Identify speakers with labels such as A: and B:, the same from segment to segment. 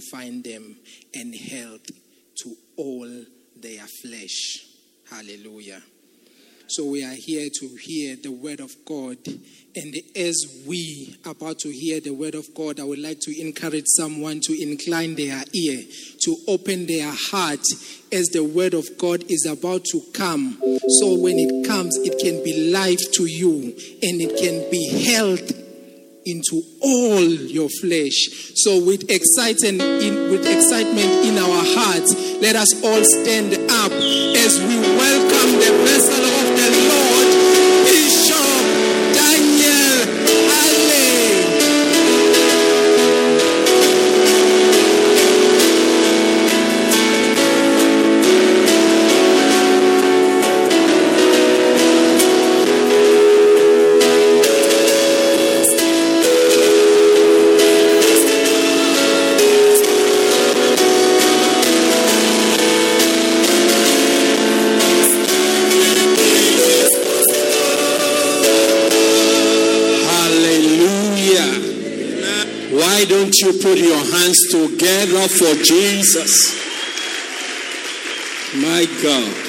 A: Find them and health to all their flesh. Hallelujah. So we are here to hear the word of God. And as we are about to hear the word of God, I would like to encourage someone to incline their ear, to open their heart as the word of God is about to come. So when it comes, it can be life to you and it can be health into all your flesh. So with excitement in with excitement in our hearts, let us all stand up as we welcome the vessel
B: put your hands together for Jesus? My God.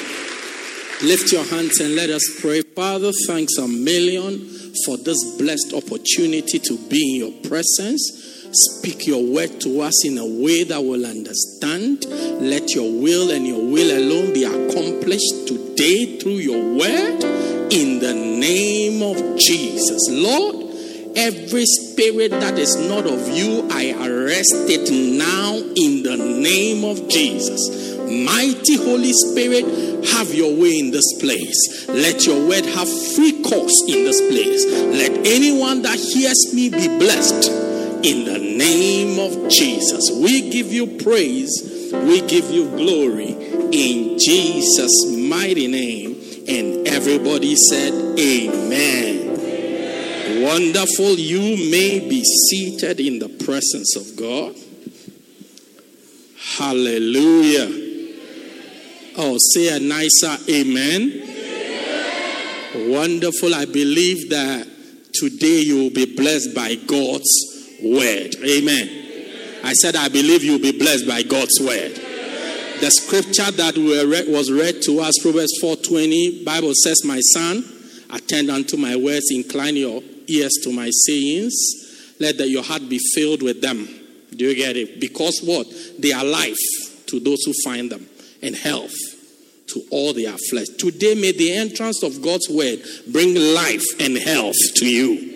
B: Lift your hands and let us pray. Father, thanks a million for this blessed opportunity to be in your presence. Speak your word to us in a way that we'll understand. Let your will and your will alone be accomplished today through your word in the name of Jesus. Lord, Every spirit that is not of you, I arrest it now in the name of Jesus. Mighty Holy Spirit, have your way in this place. Let your word have free course in this place. Let anyone that hears me be blessed in the name of Jesus. We give you praise, we give you glory in Jesus' mighty name. And everybody said, Amen. Wonderful. You may be seated in the presence of God. Hallelujah. Oh, say a nicer amen. Wonderful. I believe that today you will be blessed by God's word. Amen. I said, I believe you will be blessed by God's word. The scripture that was read to us, Proverbs 4:20, Bible says, "My son, attend unto my words, incline your ears to my sayings. Let that your heart be filled with them." Do you get it? Because what? They are life to those who find them, and health to all their flesh. Today, may the entrance of God's word bring life and health to you.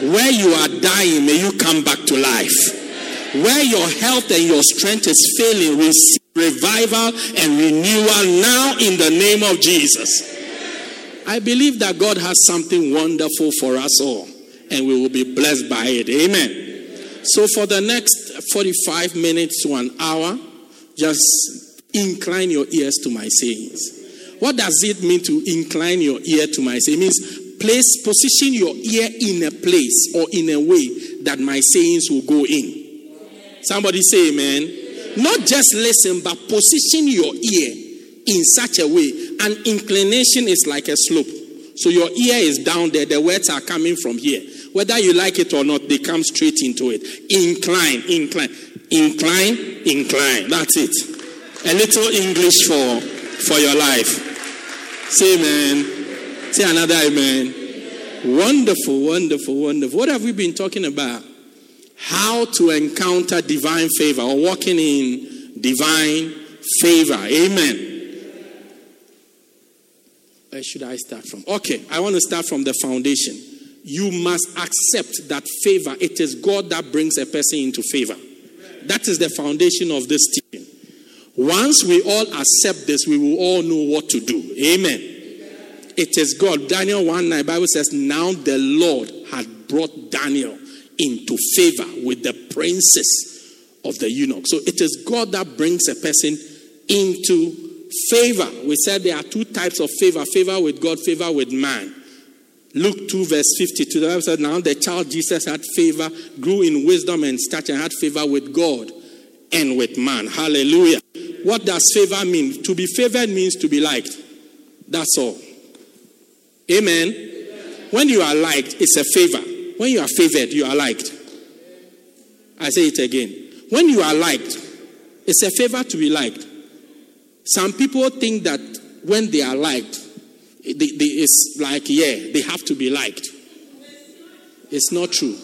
B: Where you are dying, may you come back to life. Where your health and your strength is failing, receive revival and renewal now in the name of Jesus. I believe that God has something wonderful for us all, and we will be blessed by it. Amen. So, for the next 45 minutes to an hour, just incline your ears to my sayings. What does it mean to incline your ear to my sayings? It means place, position your ear in a place or in a way that my sayings will go in. Somebody say amen. Not just listen, but position your ear in such a way. An inclination is like a slope. So your ear is down there, the words are coming from here. Whether you like it or not, they come straight into it. Incline, incline, incline, incline. That's it. A little English for for your life. Say amen. Say another amen. Wonderful, wonderful, wonderful. What have we been talking about? How to encounter divine favor or walking in divine favor. Amen. Where should I start from? Okay, I want to start from the foundation. You must accept that favor, it is God that brings a person into favor. That is the foundation of this teaching. Once we all accept this, we will all know what to do. Amen. It is God. Daniel 1 9, Bible says, Now the Lord had brought Daniel into favor with the princes of the eunuch. So it is God that brings a person into favor. We said there are two types of favor favor with God, favor with man. Luke 2, verse 52, the Bible said, Now the child Jesus had favor, grew in wisdom and stature, had favor with God and with man. Hallelujah. What does favor mean? To be favored means to be liked. That's all. Amen. When you are liked, it's a favor. When you are favored, you are liked. I say it again. When you are liked, it's a favor to be liked. Some people think that when they are liked, they, they, it's like, yeah, they have to be liked. It's not true.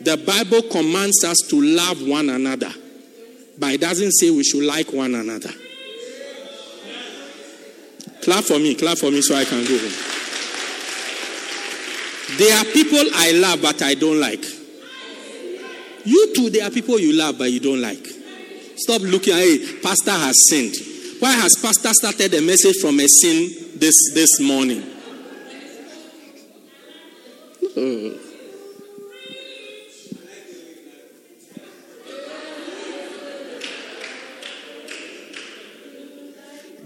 B: The Bible commands us to love one another, but it doesn't say we should like one another. Clap for me, clap for me so I can go home. There are people I love but I don't like. You too, there are people you love but you don't like. Stop looking at hey, pastor has sinned. Why has pastor started a message from a sin this this morning? Oh.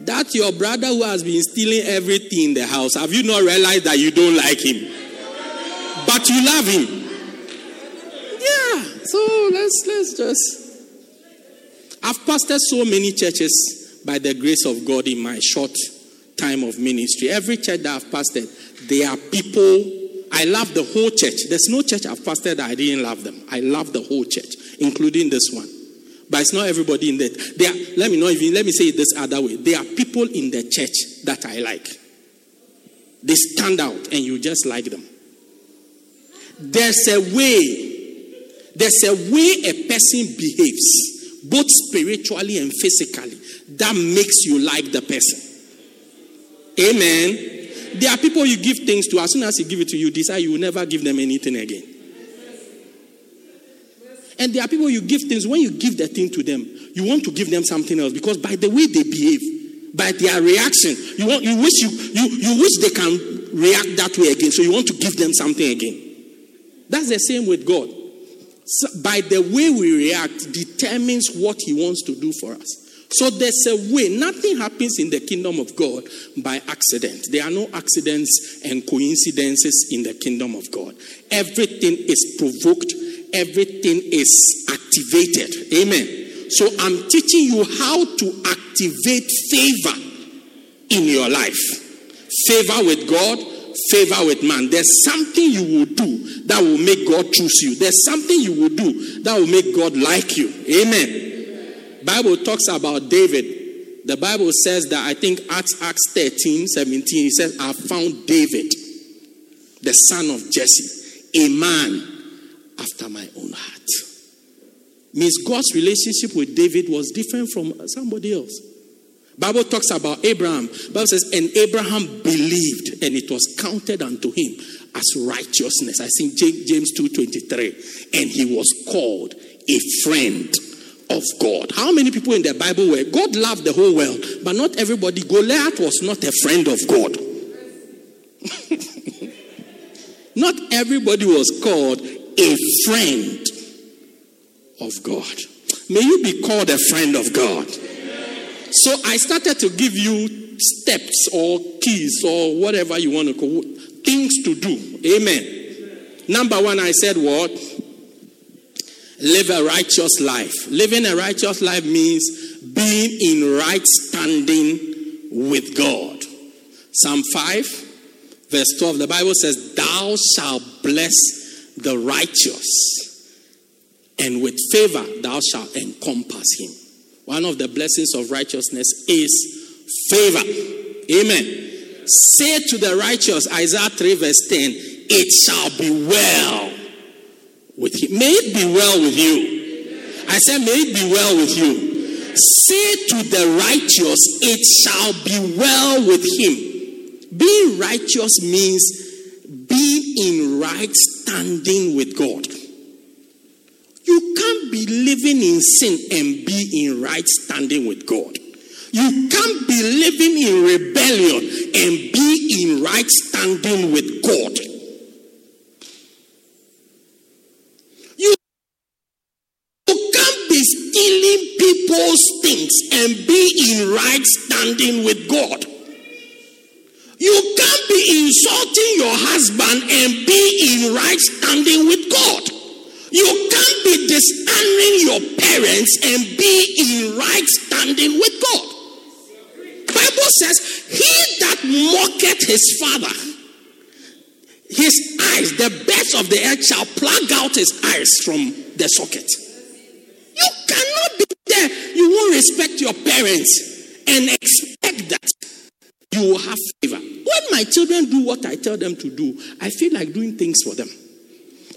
B: That your brother who has been stealing everything in the house, have you not realized that you don't like him? But you love him. Yeah. So let's let's just I've pastored so many churches by the grace of God in my short time of ministry. Every church that I've pastored, there are people I love the whole church. There's no church I've pastored that I didn't love them. I love the whole church, including this one. But it's not everybody in that. There, let me not even let me say it this other way. There are people in the church that I like. They stand out, and you just like them. There's a way. There's a way a person behaves, both spiritually and physically, that makes you like the person. Amen. There are people you give things to, as soon as you give it to you, decide you will never give them anything again. And there are people you give things, when you give the thing to them, you want to give them something else because by the way they behave, by their reaction, you want you wish you you, you wish they can react that way again. So you want to give them something again. That's the same with God. By the way we react determines what he wants to do for us. So there's a way. Nothing happens in the kingdom of God by accident. There are no accidents and coincidences in the kingdom of God. Everything is provoked everything is activated. Amen. So I'm teaching you how to activate favor in your life favor with God, favor with man. There's something you will do that will make God choose you. There's something you will do that will make God like you. Amen. Bible talks about David. The Bible says that I think Acts Acts 13, 17, he says, I found David, the son of Jesse, a man after my own heart. Means God's relationship with David was different from somebody else. Bible talks about Abraham. Bible says, and Abraham believed, and it was counted unto him as righteousness. I think James 2:23. And he was called a friend of God. How many people in the Bible were God loved the whole world, but not everybody. Goliath was not a friend of God. not everybody was called a friend of God. May you be called a friend of God. So I started to give you steps or keys or whatever you want to call things to do. Amen. Number one, I said what? Live a righteous life. Living a righteous life means being in right standing with God. Psalm 5, verse 12, the Bible says, Thou shalt bless the righteous, and with favor thou shalt encompass him. One of the blessings of righteousness is favor. Amen. Say to the righteous, Isaiah 3, verse 10, it shall be well with him. May it be well with you. I said, may it be well with you. Say to the righteous, it shall be well with him. Being righteous means be in right standing with God. You can't be living in sin and be in right standing with God. You can't be living in rebellion and be in right standing with God. You can't be stealing people's things and be in right standing with God. You can't be insulting your husband and be in right standing with God. You can't be dishonoring your parents and be in right standing with God. Bible says, "He that mocketh his father, his eyes, the best of the earth shall plug out his eyes from the socket." You cannot be there. You won't respect your parents and expect that you will have favor. When my children do what I tell them to do, I feel like doing things for them.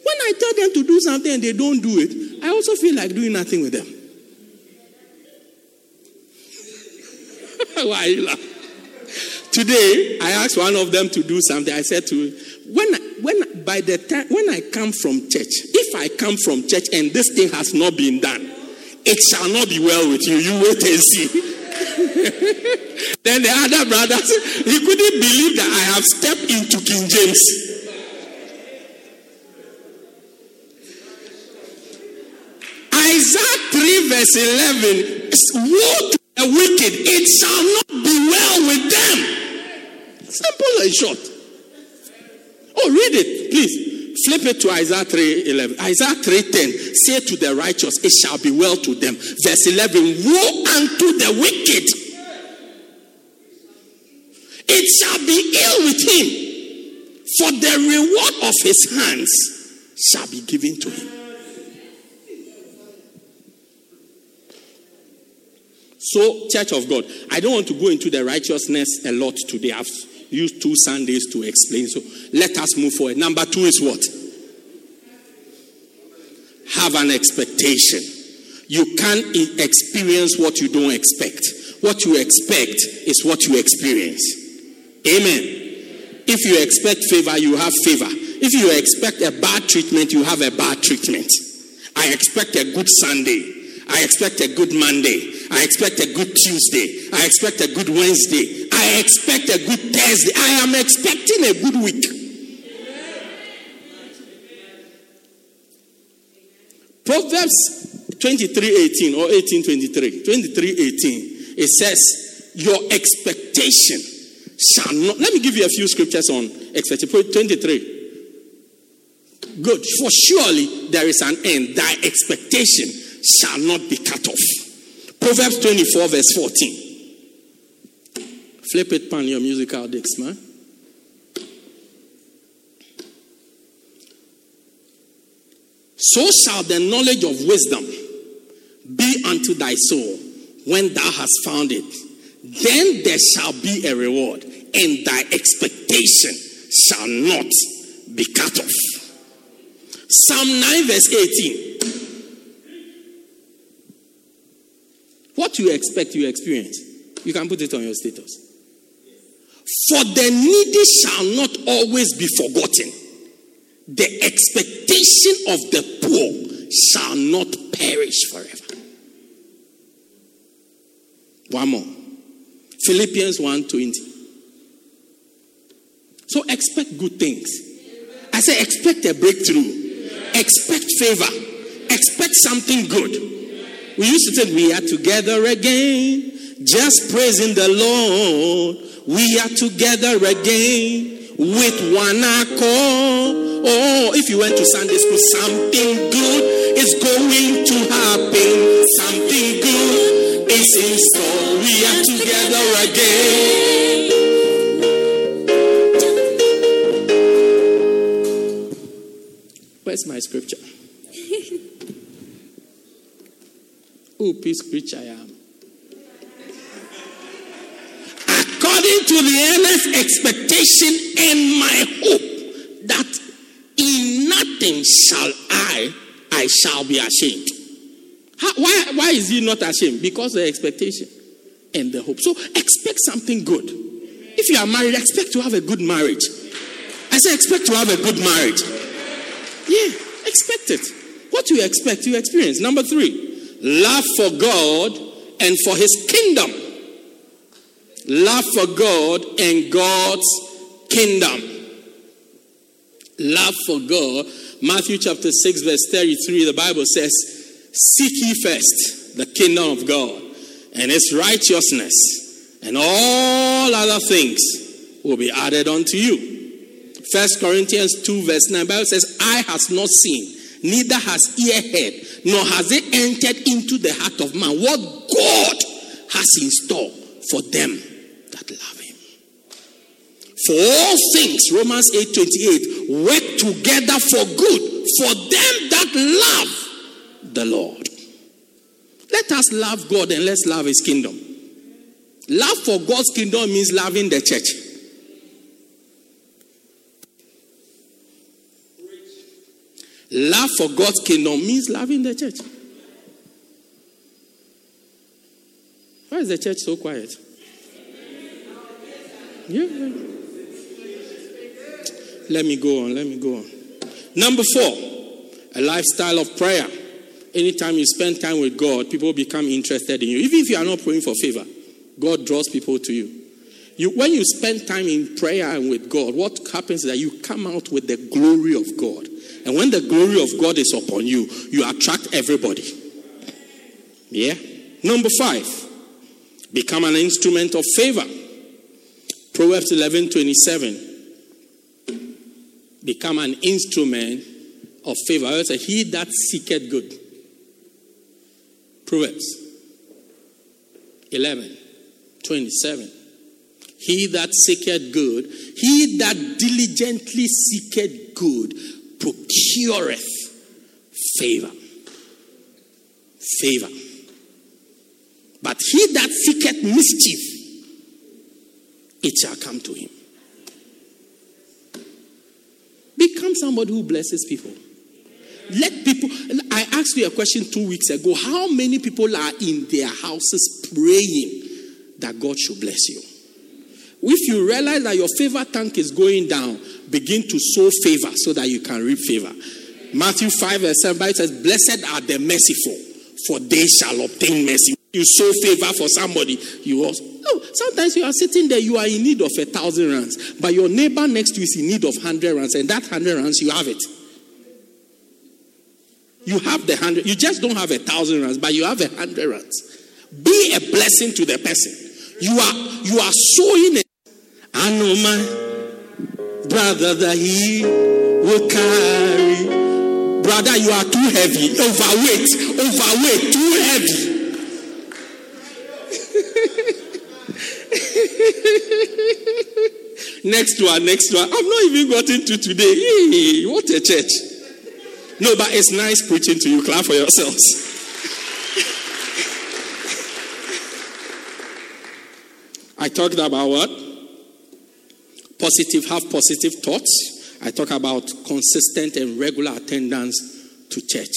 B: When I tell them to do something and they don't do it, I also feel like doing nothing with them. Why laugh? Today, I asked one of them to do something. I said to when when by the time when I come from church, if I come from church and this thing has not been done, it shall not be well with you. You wait and see. then the other brothers, he couldn't believe that I have stepped into King James. Isaiah 3, verse 11 Woe to the wicked, it shall not be well with them. Simple and short. Oh, read it, please. Flip it to Isaiah 3:11. Isaiah 3:10. Say to the righteous, it shall be well to them. Verse 11. Woe unto the wicked. It shall be ill with him, for the reward of his hands shall be given to him. So, Church of God, I don't want to go into the righteousness a lot today. I've used two Sundays to explain. So, let us move forward. Number two is what? Have an expectation. You can't experience what you don't expect. What you expect is what you experience. Amen. If you expect favor, you have favor. If you expect a bad treatment, you have a bad treatment. I expect a good Sunday. I expect a good Monday. I expect a good Tuesday. I expect a good Wednesday. I expect a good Thursday. I am expecting a good week. Proverbs 23 18 or 18 23. 23 18. It says, Your expectation shall not. Let me give you a few scriptures on expectation. 23. Good. For surely there is an end. Thy expectation shall not be cut off. Proverbs 24, verse 14. Flip it pan your musical decks, man. So shall the knowledge of wisdom be unto thy soul when thou hast found it. Then there shall be a reward, and thy expectation shall not be cut off. Psalm 9, verse 18. What you expect, you experience. You can put it on your status. For the needy shall not always be forgotten. The expectation of the poor shall not perish forever. One more. Philippians 1:20. So expect good things. I say expect a breakthrough. Expect favor. Expect something good. We used to say we are together again, just praising the Lord. We are together again with one accord. Oh, if you went to Sunday school, something good is going to happen. Something good is in store. We are together again. Where's my scripture? Oh, peace preacher I am. According to the earnest expectation and my hope that in nothing shall I, I shall be ashamed. How, why, why is he not ashamed? Because of the expectation and the hope. So expect something good. If you are married, expect to have a good marriage. I say expect to have a good marriage. Yeah, expect it. What you expect, you experience. Number three, love for God and for his kingdom. Love for God and God's kingdom. Love for God. Matthew chapter 6, verse 33, the Bible says, Seek ye first the kingdom of God and its righteousness, and all other things will be added unto you. First Corinthians 2, verse 9, Bible says, Eye has not seen, neither has ear heard, nor has it entered into the heart of man what God has in store for them that love him. For all things, Romans 8 28, work together for good for them that love the Lord. Let us love God and let's love his kingdom. Love for God's kingdom means loving the church. Love for God's kingdom means loving the church. Why is the church so quiet? Yeah. Let me go on. Let me go on. Number four, a lifestyle of prayer. Anytime you spend time with God, people become interested in you. Even if you are not praying for favor, God draws people to you. You, when you spend time in prayer and with God, what happens is that you come out with the glory of God. And when the glory of God is upon you, you attract everybody. Yeah? Number five, become an instrument of favor. Proverbs 11 27. Become an instrument of favor. I say, He that seeketh good. Proverbs 11 27. He that seeketh good, he that diligently seeketh good, procureth favor. Favor. But he that seeketh mischief, it shall come to him. Become somebody who blesses people. Let people. I asked you a question two weeks ago. How many people are in their houses praying that God should bless you? If you realize that your favor tank is going down, begin to sow favor so that you can reap favor. Matthew 5 verse 7 Bible says, Blessed are the merciful, for they shall obtain mercy. You sow favor for somebody, you also. No, sometimes you are sitting there, you are in need of a thousand rands, but your neighbor next to you is in need of hundred rands, and that hundred rands, you have it. You have the hundred, you just don't have a thousand rands, but you have a hundred rands. Be a blessing to the person. You are you are sowing it. My brother that he will carry. Brother, you are too heavy, overweight, overweight, too heavy. next one, next one. I've not even gotten to today. Hey, what a church. No, but it's nice preaching to you. Clap for yourselves. I talked about what? Positive, have positive thoughts. I talk about consistent and regular attendance to church.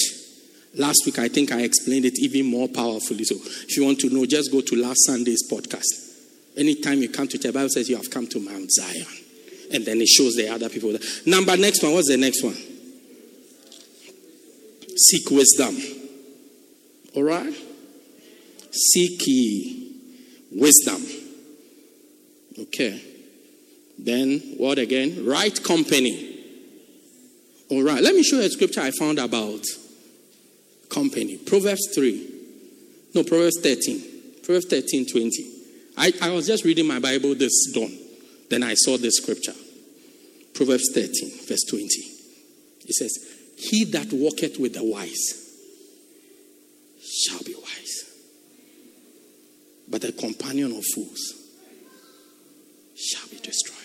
B: Last week, I think I explained it even more powerfully. So, if you want to know, just go to last Sunday's podcast. Anytime you come to church, Bible says you have come to Mount Zion. And then it shows the other people. Number next one. What's the next one? Seek wisdom. All right? Seek wisdom. Okay. Then what again? Right company. All right. Let me show you a scripture I found about company. Proverbs 3. No, Proverbs 13. Proverbs 13, 20. I, I was just reading my Bible this dawn. Then I saw this scripture. Proverbs 13, verse 20. It says, He that walketh with the wise shall be wise. But the companion of fools shall be destroyed.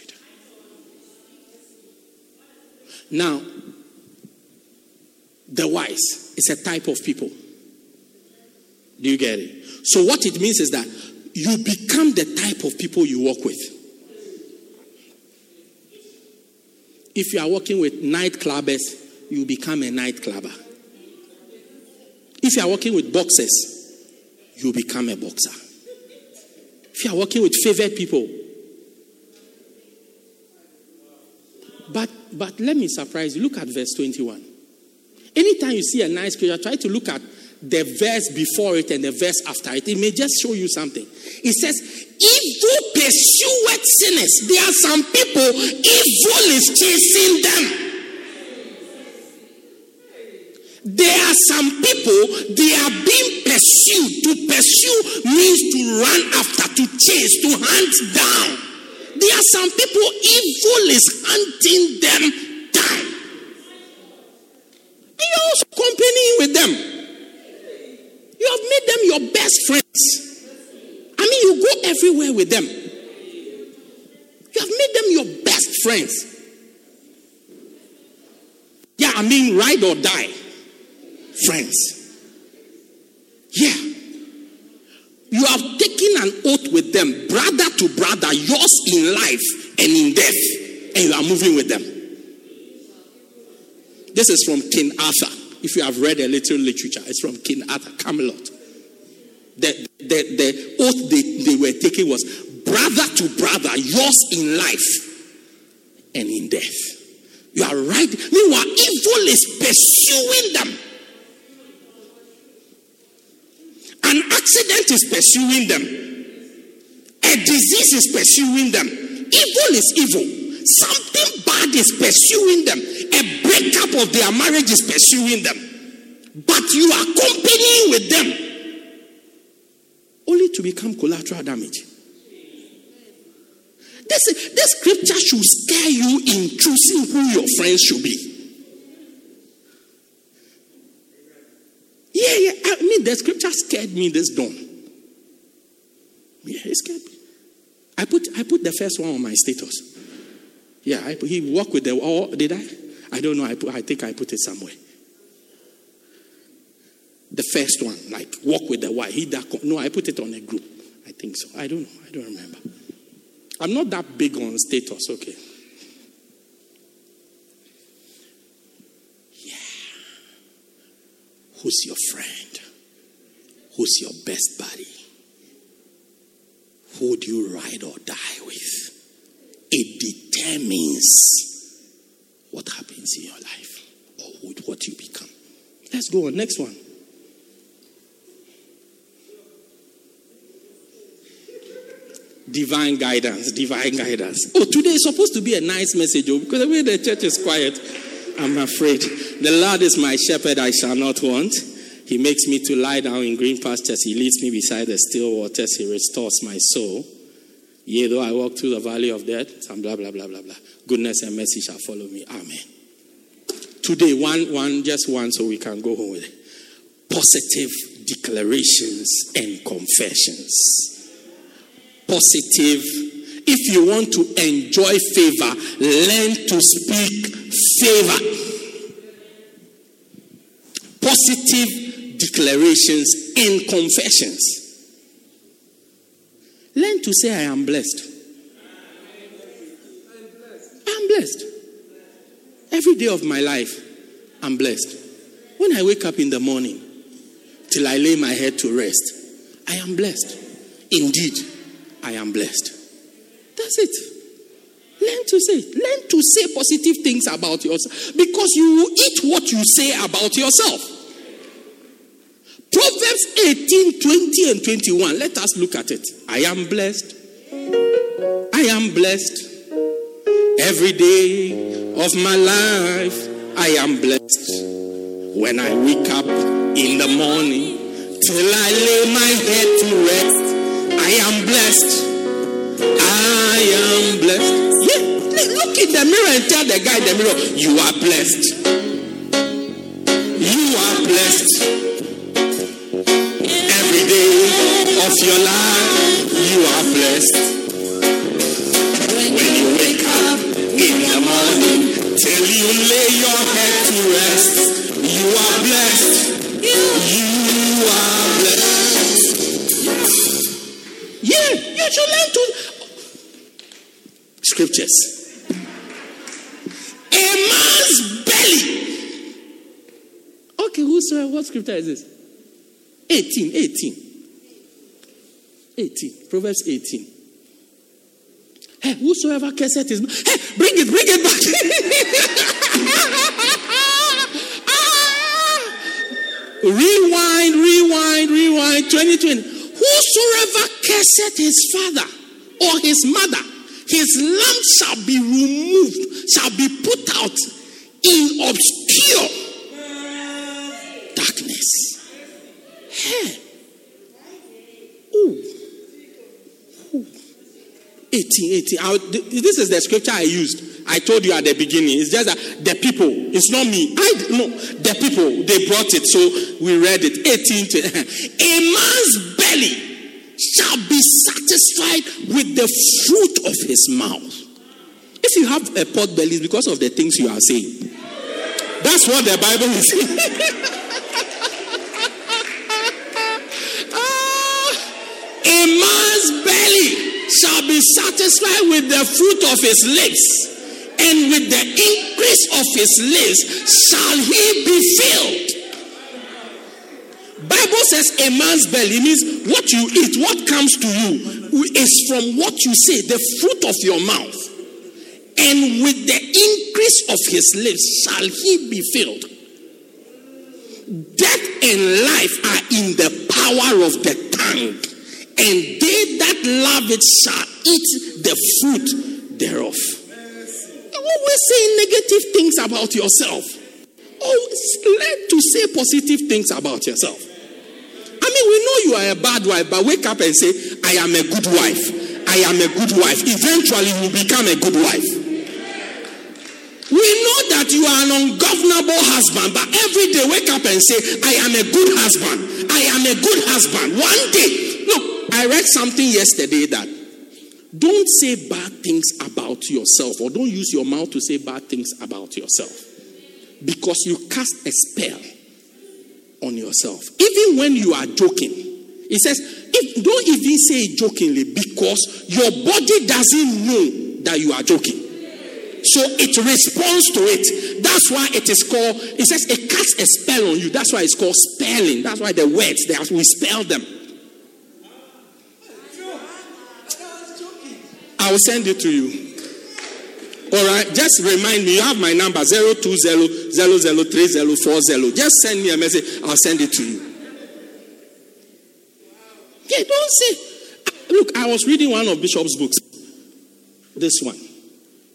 B: Now, the wise is a type of people. Do you get it? So, what it means is that you become the type of people you work with. If you are working with night clubbers, you become a night clubber. If you are working with boxers, you become a boxer. If you are working with favored people, but let me surprise you. Look at verse 21. Anytime you see a nice picture, try to look at the verse before it and the verse after it. It may just show you something. It says, Evil pursueth sinners. There are some people, evil is chasing them. There are some people, they are being pursued. To pursue means to run after, to chase, to hunt down. There are some people, evil is hunting them down. And you're also companying with them. You have made them your best friends. I mean, you go everywhere with them. You have made them your best friends. Yeah, I mean, ride or die friends. Yeah. You have taken an oath with them, brother to brother, yours in life and in death, and you are moving with them. This is from King Arthur. If you have read a little literature, it's from King Arthur, Camelot. The, the, the oath they, they were taking was brother to brother, yours in life and in death. You are right. Meanwhile, evil is pursuing them. An accident is pursuing them. A disease is pursuing them. Evil is evil. Something bad is pursuing them. A breakup of their marriage is pursuing them. But you are accompanying with them only to become collateral damage. This, this scripture should scare you in choosing who your friends should be. Yeah, yeah. I mean, the scripture scared me this dawn. Yeah, it scared me. I put I put the first one on my status. Yeah, I, he walked with the. Oh, did I? I don't know. I put, I think I put it somewhere. The first one, like walk with the white. He that no, I put it on a group. I think so. I don't know. I don't remember. I'm not that big on status. Okay. Who's your friend? Who's your best buddy? Who do you ride or die with? It determines what happens in your life or what you become. Let's go on. Next one. Divine guidance, divine guidance. Oh, today is supposed to be a nice message, oh, because the way the church is quiet. I'm afraid. The Lord is my shepherd, I shall not want. He makes me to lie down in green pastures. He leads me beside the still waters. He restores my soul. Yea, though I walk through the valley of death, and blah, blah, blah, blah, blah. Goodness and mercy shall follow me. Amen. Today, one, one, just one, so we can go home with it. Positive declarations and confessions. Positive if you want to enjoy favor, learn to speak favor. Positive declarations and confessions. Learn to say, I am blessed. I am blessed. Every day of my life, I'm blessed. When I wake up in the morning till I lay my head to rest, I am blessed. Indeed, I am blessed. That's it. Learn to say. Learn to say positive things about yourself because you will eat what you say about yourself. Proverbs 18, 20, and 21. Let us look at it. I am blessed. I am blessed. Every day of my life, I am blessed. When I wake up in the morning till I lay my head to rest, I am blessed. I am blessed. Yeah, look in the mirror and tell the guy in the mirror, You are blessed. You are blessed. Every day of your life, you are blessed. When you wake up in the morning till you lay your head to rest, you are blessed. You are blessed. Yeah, you should learn to scriptures. A man's belly. Okay, whosoever, uh, what scripture is this? 18, 18. 18. Proverbs 18. Hey, whosoever curseth his hey, bring it, bring it back. rewind, rewind, rewind. 2020. Whosoever curseth his father or his mother his lamp shall be removed, shall be put out in obscure darkness. Hey. Ooh. Ooh. 18, 18. I, this is the scripture I used. I told you at the beginning. It's just that the people, it's not me. I no, the people they brought it, so we read it. 18 to, a man's belly shall be satisfied with the fruit of his mouth. If you have a pot belly, it's because of the things you are saying. That's what the Bible is saying. ah, a man's belly shall be satisfied with the fruit of his lips and with the increase of his lips shall he be filled. Bible says a man's belly means what you eat, what comes to you is from what you say, the fruit of your mouth. And with the increase of his lips shall he be filled. Death and life are in the power of the tongue, and they that love it shall eat the fruit thereof always saying negative things about yourself. Always learn to say positive things about yourself. We know you are a bad wife, but wake up and say, I am a good wife. I am a good wife. Eventually, you will become a good wife. We know that you are an ungovernable husband, but every day wake up and say, I am a good husband. I am a good husband. One day, look, I read something yesterday that don't say bad things about yourself or don't use your mouth to say bad things about yourself because you cast a spell on yourself. Even when you are joking, he says, if, don't even say it jokingly because your body doesn't know that you are joking. So it responds to it. That's why it is called, it says it casts a spell on you. That's why it's called spelling. That's why the words, are, we spell them. I will send it to you. All right, just remind me. You have my number 020 Just send me a message. I'll send it to you. Yeah, don't say. Look, I was reading one of Bishop's books. This one.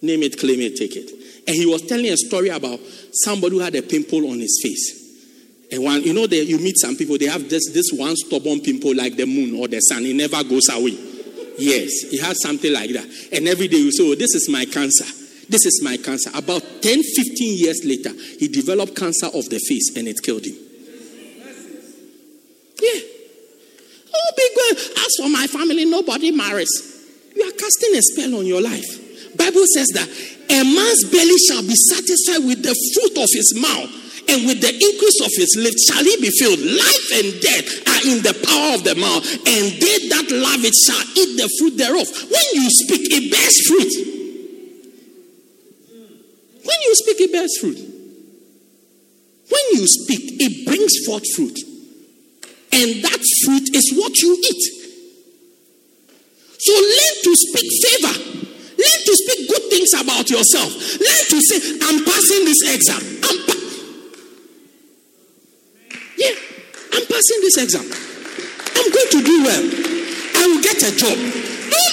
B: Name it, claim it, take it. And he was telling a story about somebody who had a pimple on his face. And one, you know, they, you meet some people, they have this, this one stubborn pimple like the moon or the sun. It never goes away. Yes, he has something like that. And every day you say, Oh, this is my cancer. This is my cancer. About 10, 15 years later, he developed cancer of the face and it killed him. Yeah. Oh, big girl. As for my family, nobody marries. You are casting a spell on your life. Bible says that a man's belly shall be satisfied with the fruit of his mouth and with the increase of his lips shall he be filled. Life and death are in the power of the mouth, and they that love it shall eat the fruit thereof. When you speak, it bears fruit. When you speak, it bears fruit. When you speak, it brings forth fruit. And that fruit is what you eat. So learn to speak favor. Learn to speak good things about yourself. Learn to say, I'm passing this exam. I'm pa- yeah, I'm passing this exam. I'm going to do well. I will get a job.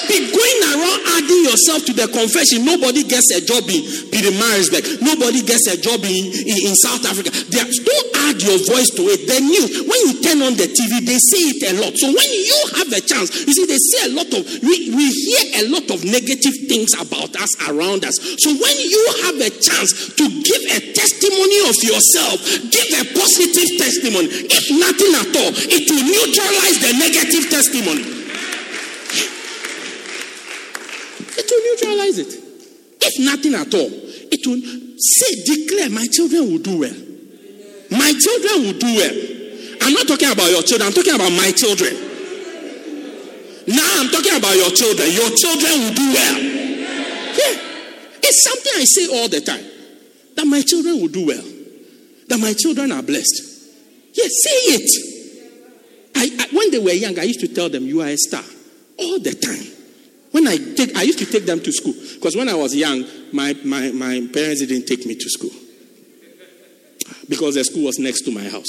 B: Be going around adding yourself to the confession. Nobody gets a job in Pietermaritzburg. Nobody gets a job in, in, in South Africa. Are, don't add your voice to it. The news, when you turn on the TV, they say it a lot. So when you have a chance, you see, they say a lot of, we, we hear a lot of negative things about us around us. So when you have a chance to give a testimony of yourself, give a positive testimony. If nothing at all, it will neutralize the negative testimony. Neutralize it. If nothing at all, it will say, declare, my children will do well. My children will do well. I'm not talking about your children, I'm talking about my children. Now I'm talking about your children. Your children will do well. Yeah. It's something I say all the time. That my children will do well. That my children are blessed. Yes, say it. I, I, when they were young, I used to tell them, You are a star. All the time. When I take, I used to take them to school because when I was young, my, my, my parents didn't take me to school because the school was next to my house.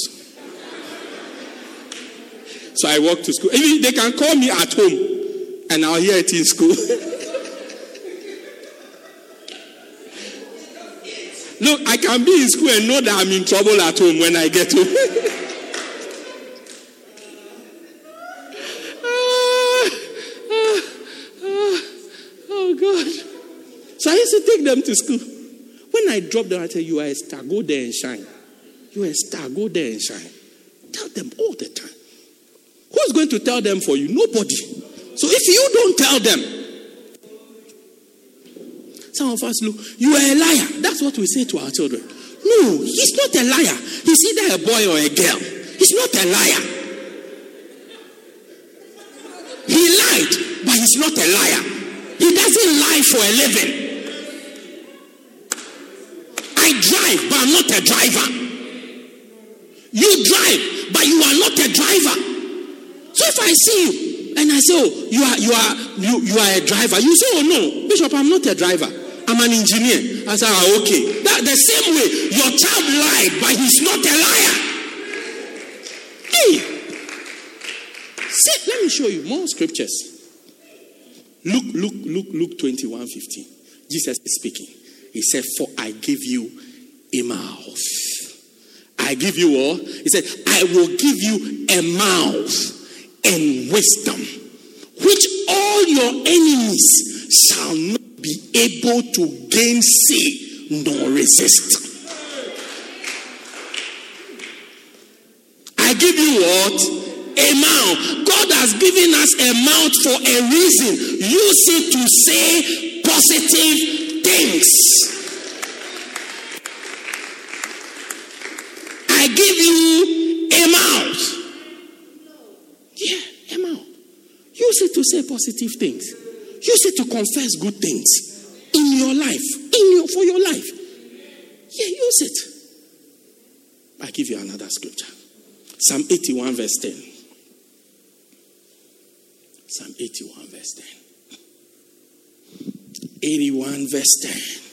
B: So I walked to school. Even they can call me at home and I'll hear it in school. Look, I can be in school and know that I'm in trouble at home when I get home. to take them to school. When I drop them, I tell you, are a star, go there and shine. You are a star, go there and shine. Tell them all the time. Who's going to tell them for you? Nobody. So if you don't tell them, some of us look, you are a liar. That's what we say to our children. No, he's not a liar. He's either a boy or a girl. He's not a liar. He lied, but he's not a liar. He doesn't lie for a living. I but I'm not a driver. You drive, but you are not a driver. So if I see you and I say, oh, you are you are you, you are a driver, you say, oh no, Bishop, I'm not a driver. I'm an engineer. I say, ah, okay. That the same way your child lied, but he's not a liar. Hey, see, let me show you more scriptures. Look, look, look, Luke 21 15. Jesus is speaking. He said, For I give you a mouth. I give you all. He said, I will give you a mouth and wisdom, which all your enemies shall not be able to gainsay nor resist. I give you what? A mouth. God has given us a mouth for a reason. Use it to say positive things. I give you a mouth. Yeah, a mouth. Use it to say positive things. Use it to confess good things in your life, in your for your life. Yeah, use it. I give you another scripture. Psalm 81, verse 10. Psalm 81, verse 10. 81, verse 10.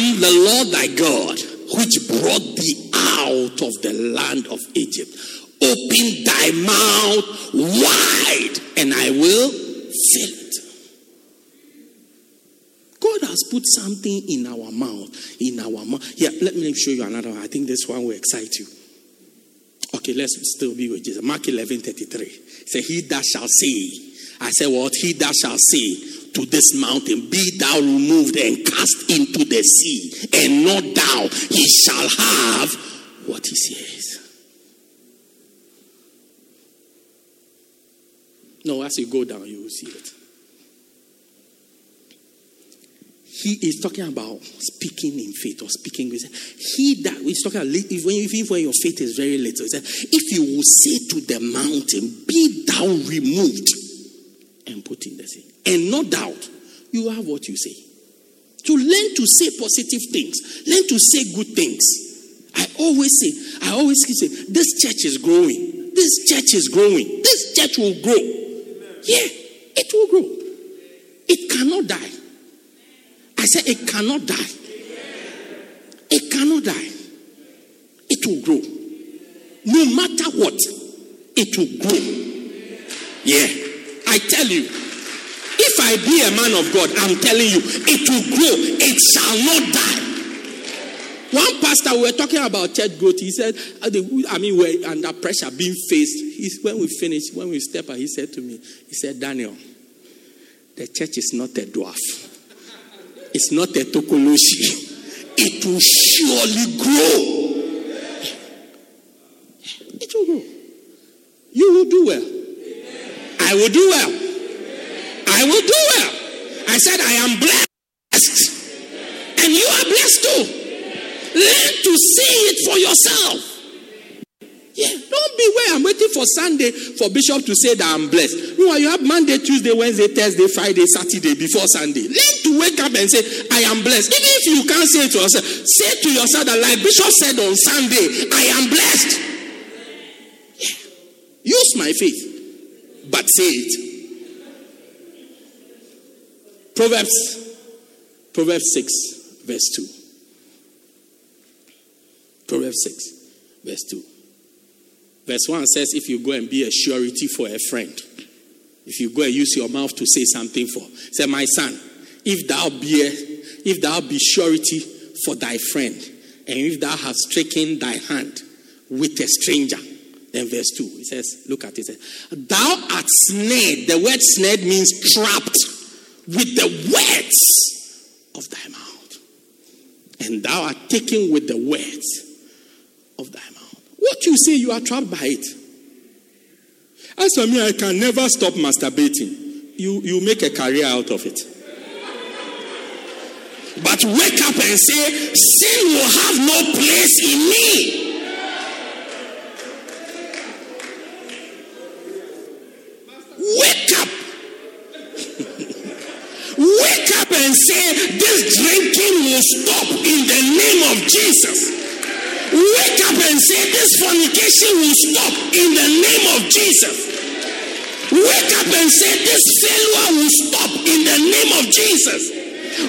B: Am the Lord thy God, which brought thee out of the land of Egypt. Open thy mouth wide, and I will fill it. God has put something in our mouth. In our mouth. Yeah, let me show you another one. I think this one will excite you. Okay, let's still be with Jesus. Mark 11 33. Say, He that shall see. I say, What? He that shall say to this mountain, Be thou removed and cast into the sea, and not thou, he shall have what he says. No, as you go down, you will see it. He is talking about speaking in faith or speaking with he that he's talking about even when your faith is very little. He said, if you will say to the mountain, be thou removed and put in the sea, and no doubt you have what you say. To learn to say positive things, learn to say good things. I always say, I always say, this church is growing. This church is growing. This church will grow. Yeah, it will grow. It cannot die. I said, it cannot die. It cannot die. It will grow. No matter what, it will grow. Yeah. I tell you, if I be a man of God, I'm telling you, it will grow. It shall not die. One pastor, we were talking about church growth. He said, uh, I mean, we're under pressure, being faced. He's, when we finished, when we step out, he said to me, he said, Daniel, the church is not a dwarf. It's not a tokoloshi. It will surely grow. It will grow. You will do well. I will do well. I will do well. I said, I am blessed. And you are blessed too. Learn to see it for yourself. Yeah, don't be where I'm waiting for Sunday for Bishop to say that I'm blessed. You you have Monday, Tuesday, Wednesday, Thursday, Friday, Saturday before Sunday. Learn to wake up and say, I am blessed. Even if you can't say it to yourself, say to yourself that, like Bishop said on Sunday, I am blessed. Yeah. Use my faith, but say it. Proverbs, Proverbs 6, verse 2. Proverbs 6, verse 2. Verse 1 says, If you go and be a surety for a friend, if you go and use your mouth to say something for, say, My son, if thou be a, if thou be surety for thy friend, and if thou hast stricken thy hand with a stranger. Then verse 2, it says, look at it. it says, Thou art snared. The word snared means trapped with the words of thy mouth. And thou art taken with the words of thy mouth. What you say, you are trapped by it. As for me, I can never stop masturbating. You, you make a career out of it. But wake up and say, Sin will have no place in me. Jesus. Wake up and say, This fornication will stop in the name of Jesus. Wake up and say, This failure will stop in the name of Jesus.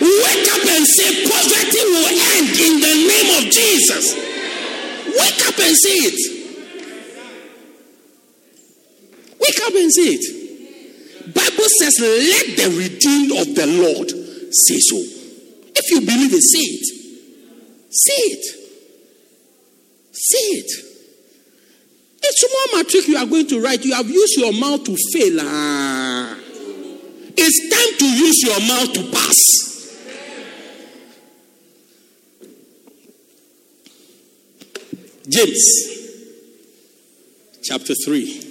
B: Wake up and say, Poverty will end in the name of Jesus. Wake up and say it. Wake up and say it. Bible says, let the redeemed of the Lord say so. If you believe it, say it. Say it. Say it. A small matric you are going to write, you have used your mouth to fail. Ah. It's time to use your mouth to pass. James chapter 3.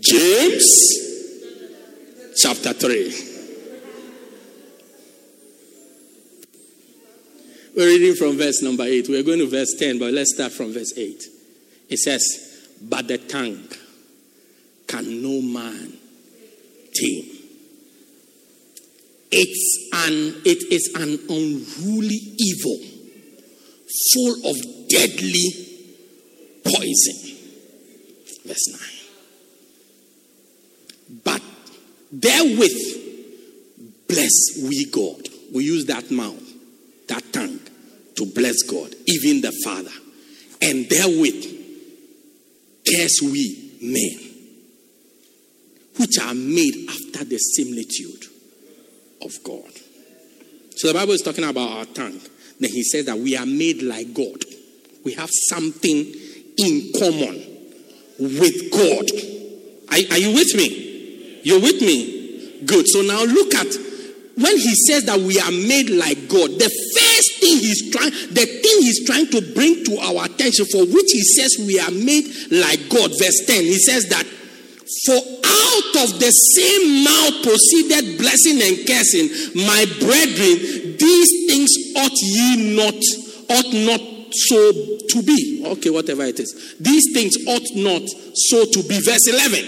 B: James chapter 3. We're reading from verse number 8. We're going to verse 10, but let's start from verse 8. It says, But the tongue can no man tame. It's an, it is an unruly evil, full of deadly poison. Verse 9. But therewith bless we God. We use that mouth, that tongue, to bless God, even the Father. And therewith curse we men, which are made after the similitude of God. So the Bible is talking about our tongue. Then he says that we are made like God. We have something in common with God. Are, are you with me? You're with me? Good. So now look at when he says that we are made like God, the first thing he's trying, the thing he's trying to bring to our attention, for which he says we are made like God, verse 10, he says that, for out of the same mouth proceeded blessing and cursing, my brethren, these things ought ye not, ought not so to be. Okay, whatever it is. These things ought not so to be. Verse 11.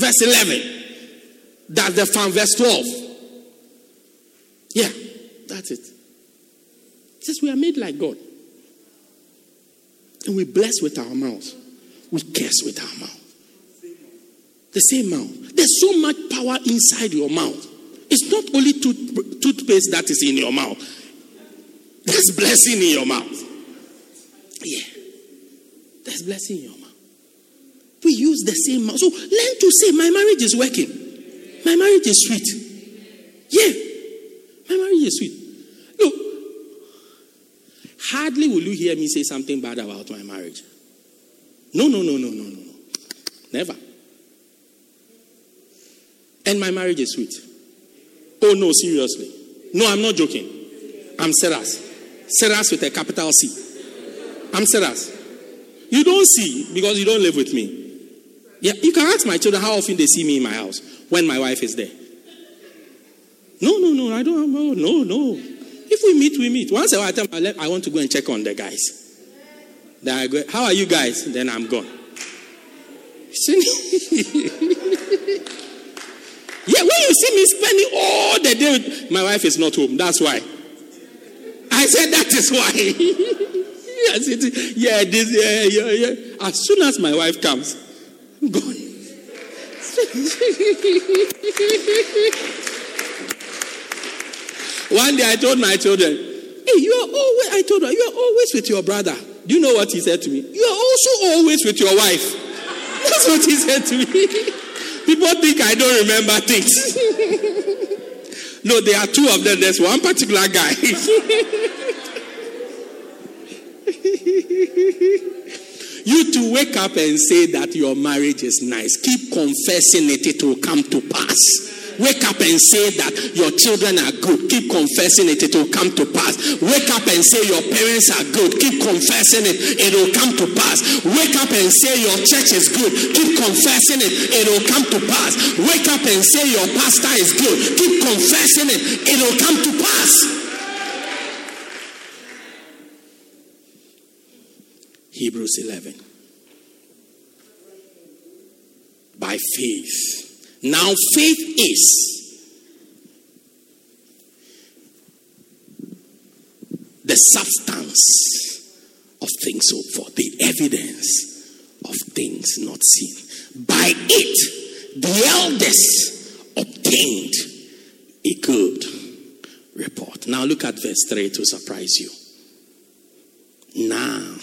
B: Verse 11. That's the from verse 12. Yeah, that's it. It says we are made like God. And we bless with our mouth. We curse with our mouth. The same mouth. There's so much power inside your mouth. It's not only tooth, toothpaste that is in your mouth. There's blessing in your mouth. Yeah. There's blessing in your mouth. We use the same mouth. So learn to say, My marriage is working. My marriage is sweet. Yeah. My marriage is sweet. No. hardly will you hear me say something bad about my marriage. No, no, no, no, no, no. Never. And my marriage is sweet. Oh, no, seriously. No, I'm not joking. I'm serious. Serious with a capital C. I'm serious. You don't see because you don't live with me. Yeah, you can ask my children how often they see me in my house when my wife is there. No, no, no, I don't. No, no, no. If we meet, we meet. Once a while, I my I want to go and check on the guys. Then I go, how are you guys? Then I'm gone. yeah, when you see me spending all the day with my wife is not home. That's why. I said that is why. yes, it, yeah, this, yeah, yeah, yeah. As soon as my wife comes, Gone. One day I told my children, Hey, you are always, I told her, you are always with your brother. Do you know what he said to me? You are also always with your wife. That's what he said to me. People think I don't remember things. No, there are two of them. There's one particular guy. you to wake up and say that your marriage is nice. Keep confessing it, it will come to pass. Wake up and say that your children are good. Keep confessing it, it will come to pass. Wake up and say your parents are good. Keep confessing it, it will come to pass. Wake up and say your church is good. Keep confessing it, it will come to pass. Wake up and say your pastor is good. Keep confessing it, it will come to pass. Hebrews 11. By faith now, faith is the substance of things hoped for, the evidence of things not seen. By it, the elders obtained a good report. Now, look at verse 3 to surprise you. Now,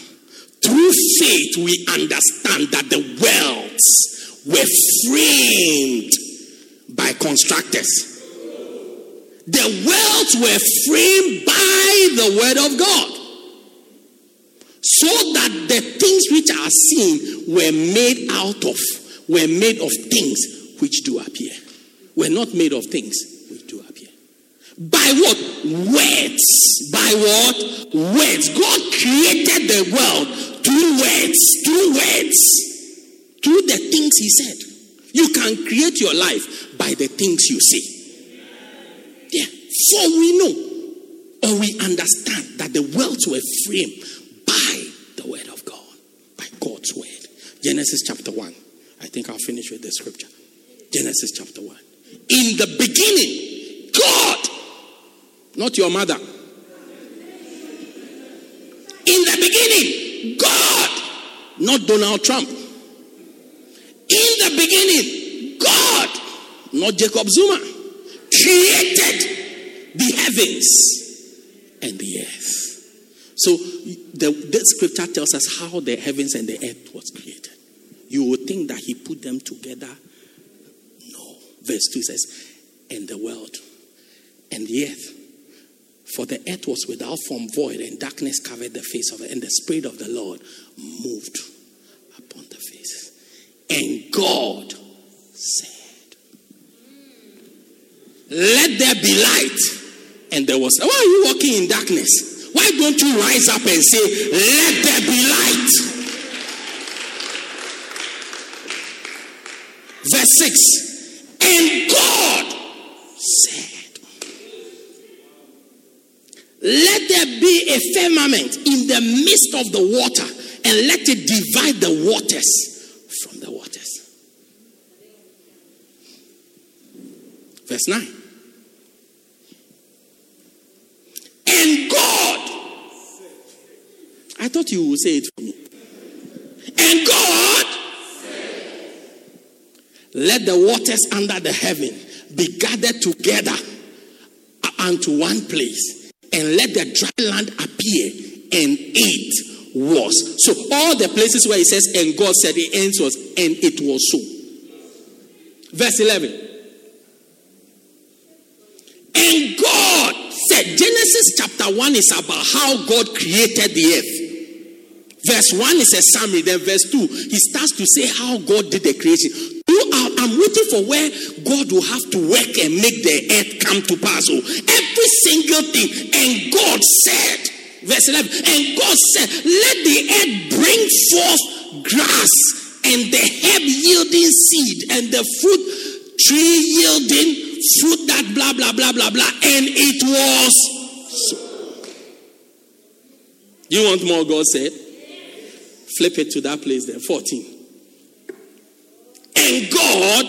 B: through faith, we understand that the worlds were framed by constructors. The worlds were framed by the word of God. So that the things which are seen were made out of, were made of things which do appear. Were not made of things which do appear. By what? Words. By what? Words. God created the world through words. Through words through the things he said. You can create your life by the things you say. Yeah. For we know or we understand that the worlds were framed by the word of God, by God's word. Genesis chapter 1. I think I'll finish with the scripture. Genesis chapter 1. In the beginning, God, not your mother. In the beginning, God, not Donald Trump. In the beginning, God, not Jacob Zuma, created the heavens and the earth. So the, scripture tells us how the heavens and the earth was created. You would think that he put them together. No. Verse 2 says, and the world and the earth. For the earth was without form, void, and darkness covered the face of it, and the Spirit of the Lord moved and God said, Let there be light. And there was, Why are you walking in darkness? Why don't you rise up and say, Let there be light? Verse 6 And God said, Let there be a firmament in the midst of the water, and let it divide the waters Waters, verse 9. And God, I thought you would say it for me. And God, let the waters under the heaven be gathered together unto one place, and let the dry land appear, and it was. So, all the places where it says, and God said, the ends was, and it was so. Verse 11. And God said, Genesis chapter 1 is about how God created the earth. Verse 1 is a summary. Then verse 2, he starts to say how God did the creation. I'm waiting for where God will have to work and make the earth come to pass. Oh, every single thing. And God said, verse 11, and God said, let the earth bring forth grass and the herb yielding seed and the fruit tree yielding fruit that blah, blah, blah, blah, blah. And it was so. You want more, God said? Flip it to that place there, 14. And God,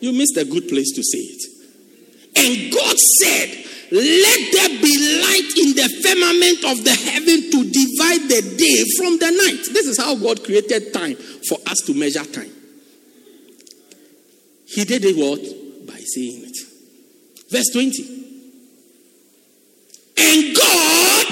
B: you missed a good place to say it. And God said, Let there be light in the firmament of the heaven to divide the day from the night. This is how God created time for us to measure time. He did it what? By saying it. Verse 20. And God,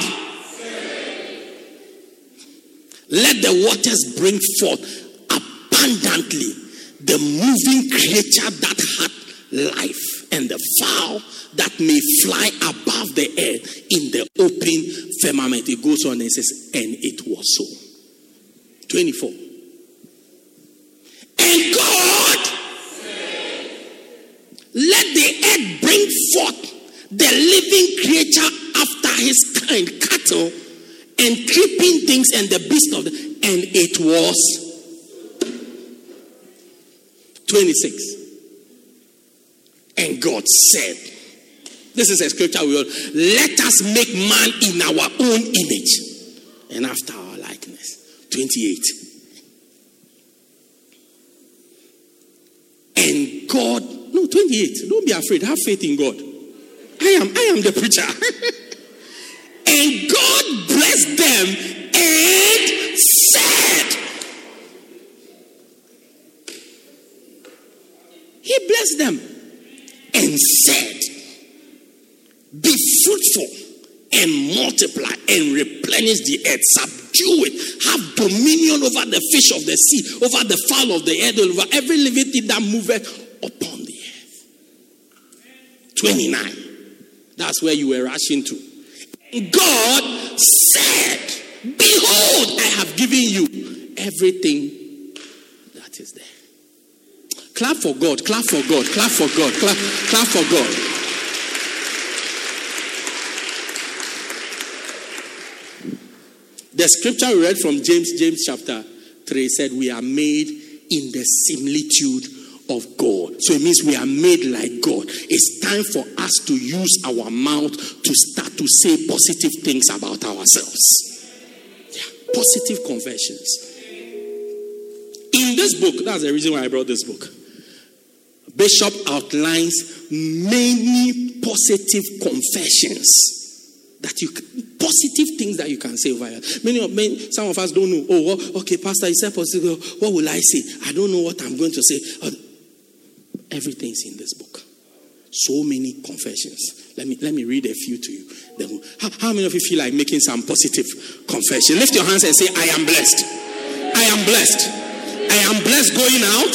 B: let the waters bring forth abundantly the moving creature that had life. and the fowl that may fly above the earth in the open firmament. It goes on and says, and it was so. 24. And God let the earth bring forth the living creature after his kind, cattle and creeping things and the beast of the and it was 26. And God said, This is a scripture we all let us make man in our own image and after our likeness. 28. And God, no, 28. Don't be afraid. Have faith in God. I am, I am the preacher. and God blessed them and said, He blessed them and said, Be fruitful and multiply and replenish the earth, subdue it, have dominion over the fish of the sea, over the fowl of the air, over every living thing that moveth upon the earth. 29. That's where you were rushing to. And God said, Behold, I have given you everything that is there. Clap for God, clap for God, clap for God, clap, clap for God. The scripture we read from James, James chapter 3 said, We are made in the similitude of God. So it means we are made like God. It's time for us to use our mouth to start to say positive things about ourselves. Yeah, positive confessions. In this book, that's the reason why I brought this book. Bishop outlines many positive confessions that you positive things that you can say over here. Many of many, some of us don't know. Oh, okay, Pastor, you said positive. What will I say? I don't know what I'm going to say. Uh, everything's in this book. So many confessions. Let me let me read a few to you. Then, how, how many of you feel like making some positive confession? Lift your hands and say, I am blessed. I am blessed. I am blessed going out.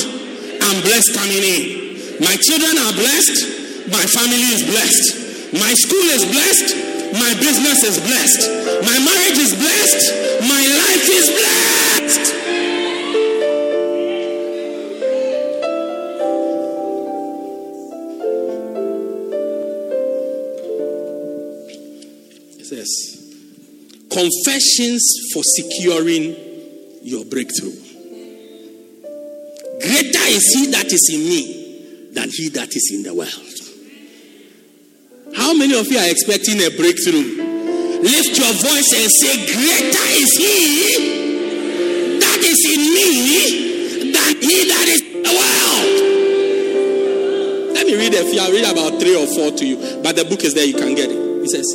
B: I'm blessed coming in. My children are blessed. My family is blessed. My school is blessed. My business is blessed. My marriage is blessed. My life is blessed. It says, confessions for securing your breakthrough. Greater is he that is in me than he that is in the world. How many of you are expecting a breakthrough? Lift your voice and say, Greater is he that is in me than he that is in the world. Let me read a few. I'll read about three or four to you, but the book is there, you can get it. It says,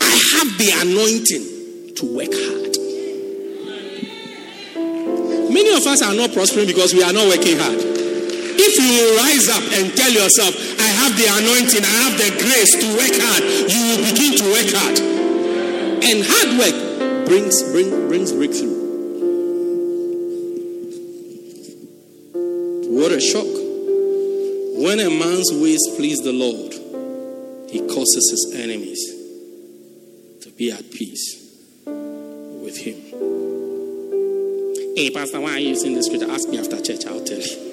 B: I have the anointing to work hard. Many of us are not prospering because we are not working hard. You rise up and tell yourself, I have the anointing, I have the grace to work hard, you will begin to work hard. And hard work brings, bring, brings breakthrough. What a shock. When a man's ways please the Lord, he causes his enemies to be at peace with him. Hey, Pastor, why are you using this scripture? Ask me after church, I'll tell you.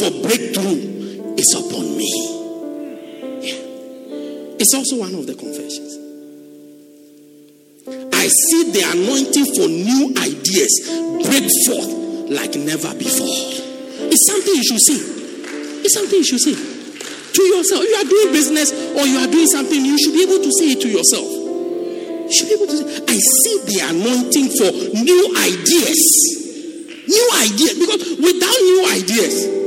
B: For breakthrough is upon me. Yeah. It's also one of the confessions. I see the anointing for new ideas break forth like never before. It's something you should see. It's something you should see. To yourself. You are doing business or you are doing something, you should be able to say it to yourself. You should be able to say, I see the anointing for new ideas. New ideas. Because without new ideas,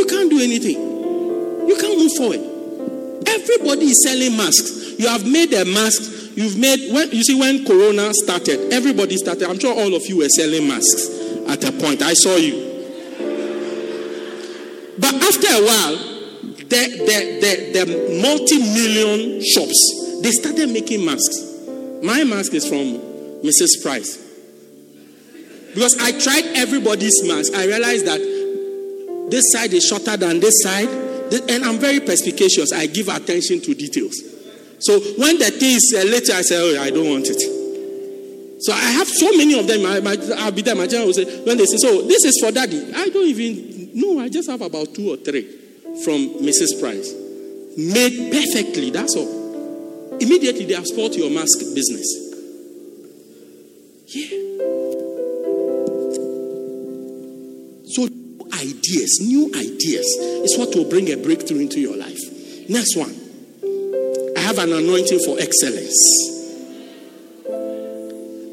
B: you can't do anything. You can't move forward. Everybody is selling masks. You have made a mask. You've made when you see when Corona started, everybody started. I'm sure all of you were selling masks at a point. I saw you. But after a while, the the the, the multi-million shops they started making masks. My mask is from Mrs. Price. Because I tried everybody's mask. I realized that this side is shorter than this side. And I'm very perspicacious. I give attention to details. So when the thing is uh, later, I say, oh, I don't want it. So I have so many of them. I, will be there. My general will say, when they say, so this is for daddy. I don't even know. I just have about two or three from Mrs. Price. Made perfectly. That's all. Immediately they have spoiled your mask business. Yeah. So ideas, new ideas is what will bring a breakthrough into your life. Next one. I have an anointing for excellence.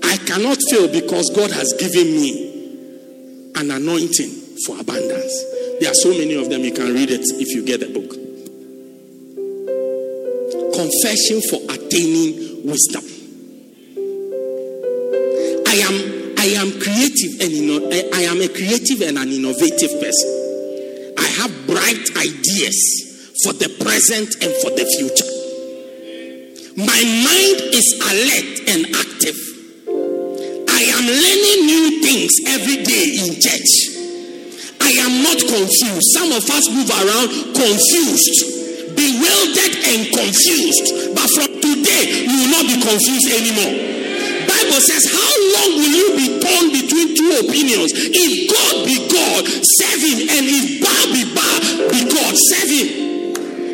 B: I cannot fail because God has given me an anointing for abundance. There are so many of them, you can read it if you get the book. Confession for attaining wisdom. I am I am creative and I am a creative and an innovative person. I have bright ideas for the present and for the future. My mind is alert and active. I am learning new things every day in church. I am not confused. Some of us move around confused, bewildered, and confused. But from today, you will not be confused anymore. Bible says, How long will you be torn between two opinions? If God be God, serve him, and if Baal be Baal, be God, serve him.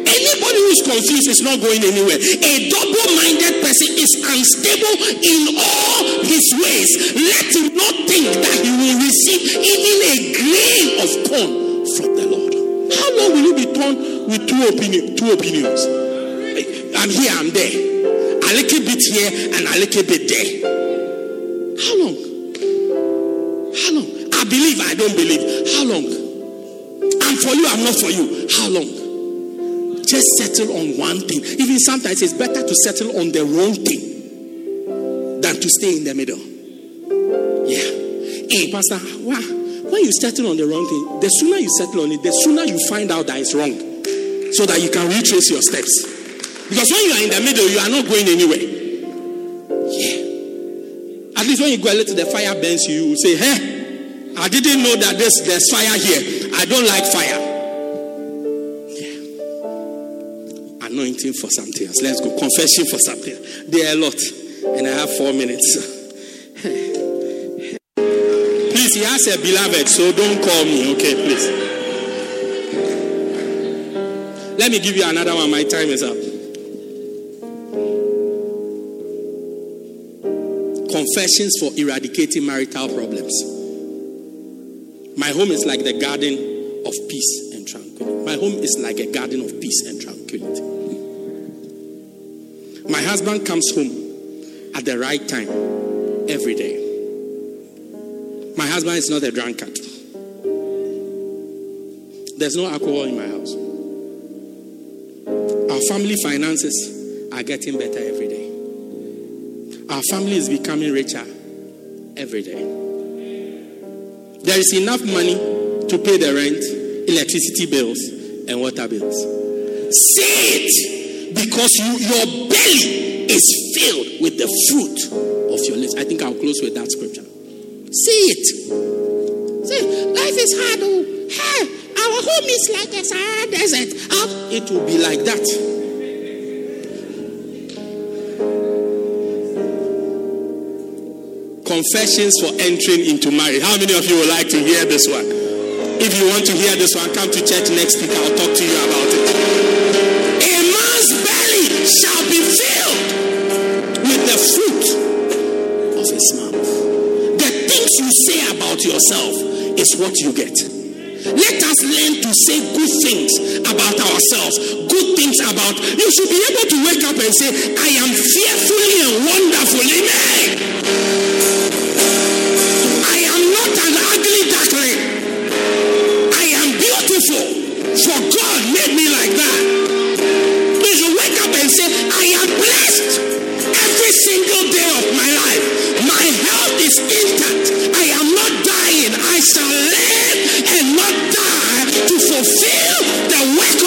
B: Anybody who's confused is not going anywhere. A double minded person is unstable in all his ways. Let him not think that he will receive even a grain of corn from the Lord. How long will you be torn with two, opinion, two opinions? I'm here, I'm there a little bit here and a little bit there. How long? How long? I believe, I don't believe. How long? I'm for you, I'm not for you. How long? Just settle on one thing. Even sometimes it's better to settle on the wrong thing than to stay in the middle. Yeah. Hey, Pastor, why? When you settle on the wrong thing, the sooner you settle on it, the sooner you find out that it's wrong so that you can retrace your steps. Because when you are in the middle, you are not going anywhere. Least when you go a little, the fire burns you, you say, Hey, I didn't know that there's, there's fire here. I don't like fire. Yeah. Anointing for something else. Let's go. Confession for something. There are a lot. And I have four minutes. please, he has a beloved, so don't call me, okay, please. Let me give you another one. My time is up. Confessions for eradicating marital problems. My home is like the garden of peace and tranquility. My home is like a garden of peace and tranquility. My husband comes home at the right time every day. My husband is not a drunkard. There's no alcohol in my house. Our family finances are getting better every day. Our family is becoming richer every day. There is enough money to pay the rent, electricity bills, and water bills. Say it because you, your belly is filled with the fruit of your lips. I think I'll close with that scripture. Say it. Say, life is hard. Oh, hey, our home is like a desert. It will be like that. Confessions for entering into marriage. How many of you would like to hear this one? If you want to hear this one, come to church next week. I'll talk to you about it. A man's belly shall be filled with the fruit of his mouth. The things you say about yourself is what you get. Let us learn to say good things about ourselves, good things about. You should be able to wake up and say, I am fearfully and wonderfully made. I am not an ugly duckling. I am beautiful. For God made me like that. You should wake up and say, I am blessed every single day of my life. My health is intact. I am not dying. I shall live fulfill the work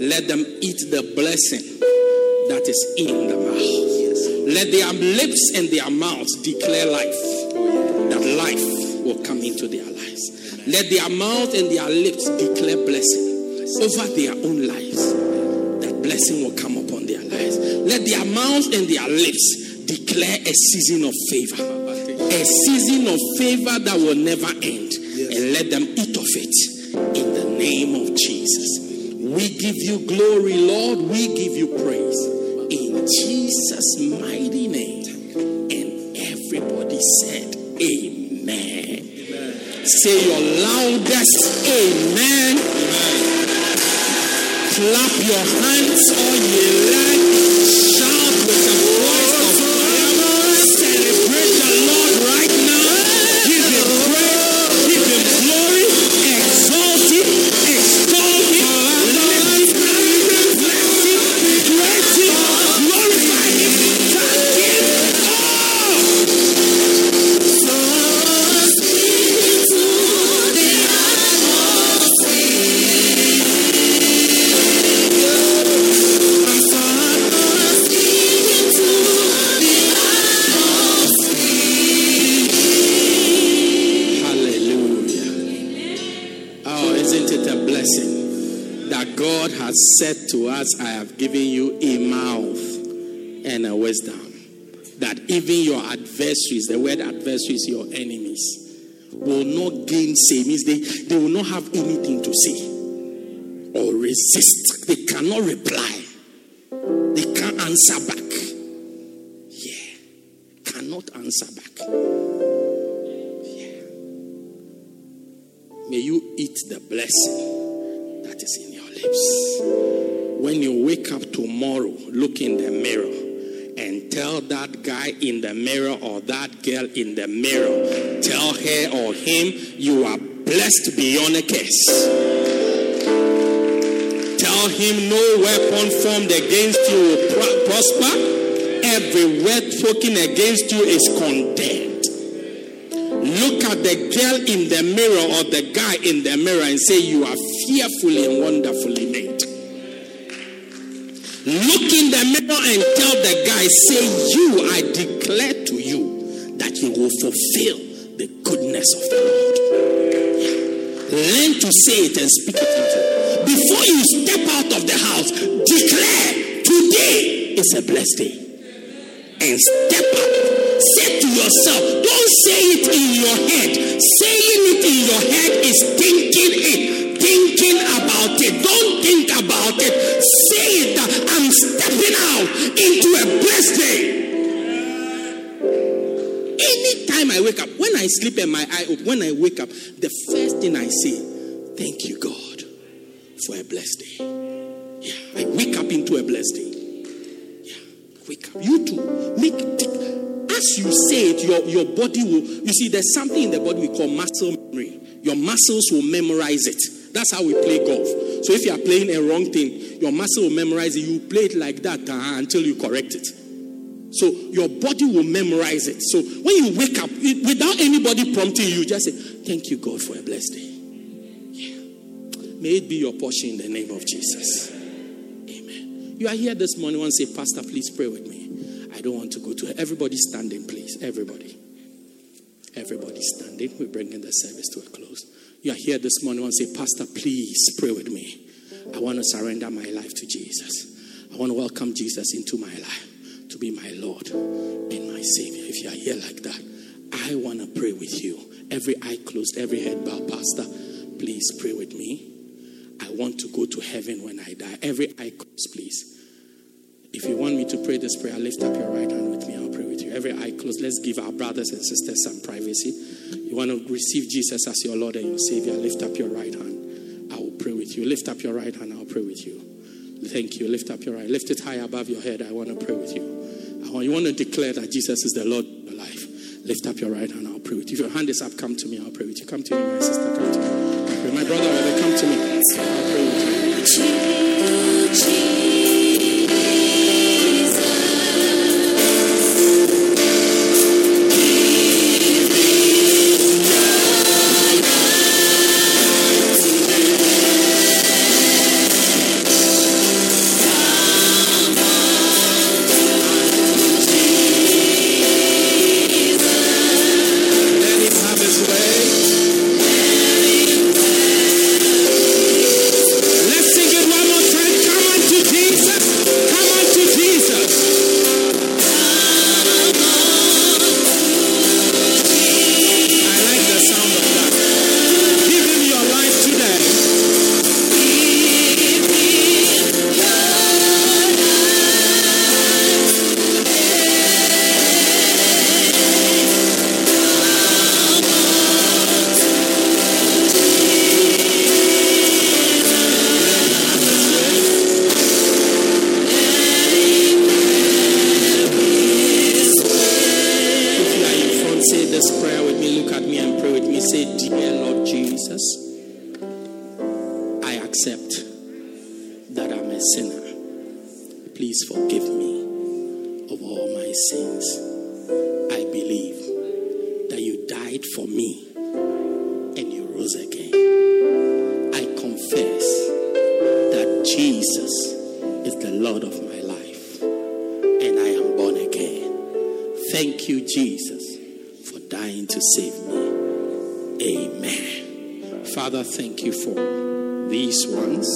B: let them eat the blessing that is in the mouth. Let their lips and their mouths declare life, oh, that life will come into their lives. Let their mouth and their lips declare blessing over their own lives, that blessing will come upon their lives. Let their mouth and their lips declare a season of favor, a season of favor that will never end, and let them eat of it in the name of Jesus. We give you glory, Lord. We give you praise in Jesus' mighty name. And everybody said, Amen. Say your loudest Amen. Clap your hands or ye like. Wisdom. That even your adversaries, the word adversaries, your enemies, will not gainsay, means they, they will not have anything to say or resist. They cannot reply. They can't answer back. Yeah. Cannot answer back. May you eat the blessing that is in your lips. When you wake up tomorrow, look in the mirror tell that guy in the mirror or that girl in the mirror, tell her or him, you are blessed beyond a curse. Tell him no weapon formed against you will pro- prosper. Every word spoken against you is condemned. Look at the girl in the mirror or the guy in the mirror and say, You are fearfully and wonderfully. Look in the mirror and tell the guy, Say, You, I declare to you that you will fulfill the goodness of the Lord. Learn to say it and speak it into Before you step out of the house, declare today is a blessed day. And step up. Say to yourself, don't say it in your head. Saying it in your head is thinking it, thinking about it. Don't into a blessed day. Anytime I wake up, when I sleep and my eye open, when I wake up, the first thing I say, thank you, God, for a blessed day. Yeah, I wake up into a blessed day. Yeah, wake up. You too. Make as you say it, your, your body will. You see, there's something in the body we call muscle memory. Your muscles will memorize it. That's how we play golf. So if you are playing a wrong thing, your muscle will memorize it. You play it like that uh, until you correct it. So your body will memorize it. So when you wake up, it- without anybody prompting you, just say, Thank you, God, for a blessed day. Yeah. May it be your portion in the name of Jesus. Amen. You are here this morning and say, Pastor, please pray with me. I don't want to go to everybody standing, please. Everybody. Everybody standing. We're bringing the service to a close. You are here this morning and say, Pastor, please pray with me. I want to surrender my life to Jesus. I want to welcome Jesus into my life to be my Lord and my Savior. If you are here like that, I want to pray with you. Every eye closed, every head bowed. Pastor, please pray with me. I want to go to heaven when I die. Every eye closed, please. If you want me to pray this prayer, lift up your right hand with me. I'll pray with you. Every eye closed. Let's give our brothers and sisters some privacy. You want to receive Jesus as your Lord and your Savior, lift up your right hand. Pray with you. Lift up your right hand. I'll pray with you. Thank you. Lift up your right. Lift it high above your head. I want to pray with you. I want, you want to declare that Jesus is the Lord of your life. Lift up your right hand, I'll pray with you. If your hand is up, come to me, I'll pray with you. Come to me, my sister, come to me. My brother, come to me, I'll pray with you. Jesus, I accept that I'm a sinner. Please forgive me of all my sins. I believe that you died for me and you rose again. I confess that Jesus is the Lord of my life and I am born again. Thank you, Jesus, for dying to save me. Amen. Father, thank you for these ones.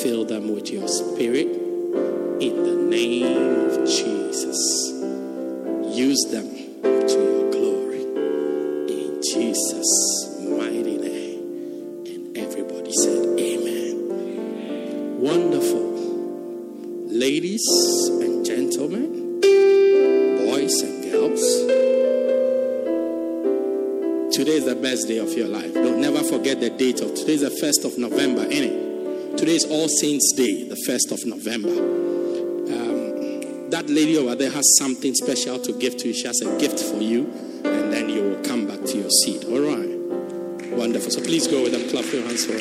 B: Fill them with your spirit in the name of Jesus. Use them Saints Day, the 1st of November. Um, that lady over there has something special to give to you. She has a gift for you, and then you will come back to your seat. All right. Wonderful. So please go with them. Clap your hands for her.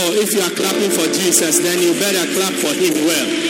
B: Oh, if you are clapping for Jesus, then you better clap for him well.